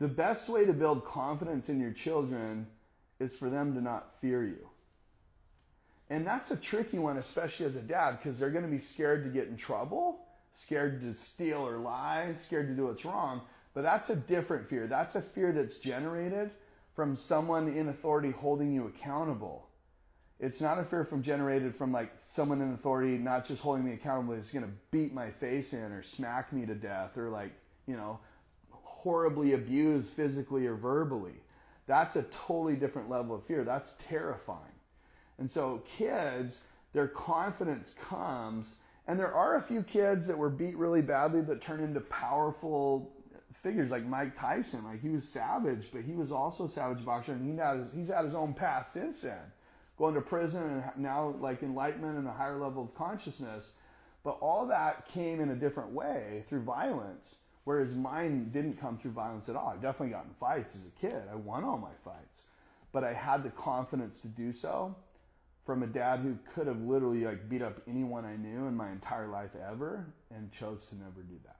The best way to build confidence in your children is for them to not fear you. And that's a tricky one, especially as a dad, because they're going to be scared to get in trouble, scared to steal or lie, scared to do what's wrong. But that's a different fear. That's a fear that's generated from someone in authority holding you accountable. It's not a fear from generated from like someone in authority not just holding me accountable, is going to beat my face in or smack me to death or like, you know, horribly abused physically or verbally. That's a totally different level of fear. That's terrifying. And so kids, their confidence comes, and there are a few kids that were beat really badly that turned into powerful figures like Mike Tyson. Like he was savage, but he was also savage boxer, and he had his, he's had his own path since then, going to prison and now like enlightenment and a higher level of consciousness. But all that came in a different way through violence, whereas mine didn't come through violence at all. I definitely got in fights as a kid. I won all my fights, but I had the confidence to do so from a dad who could have literally like beat up anyone I knew in my entire life ever and chose to never do that.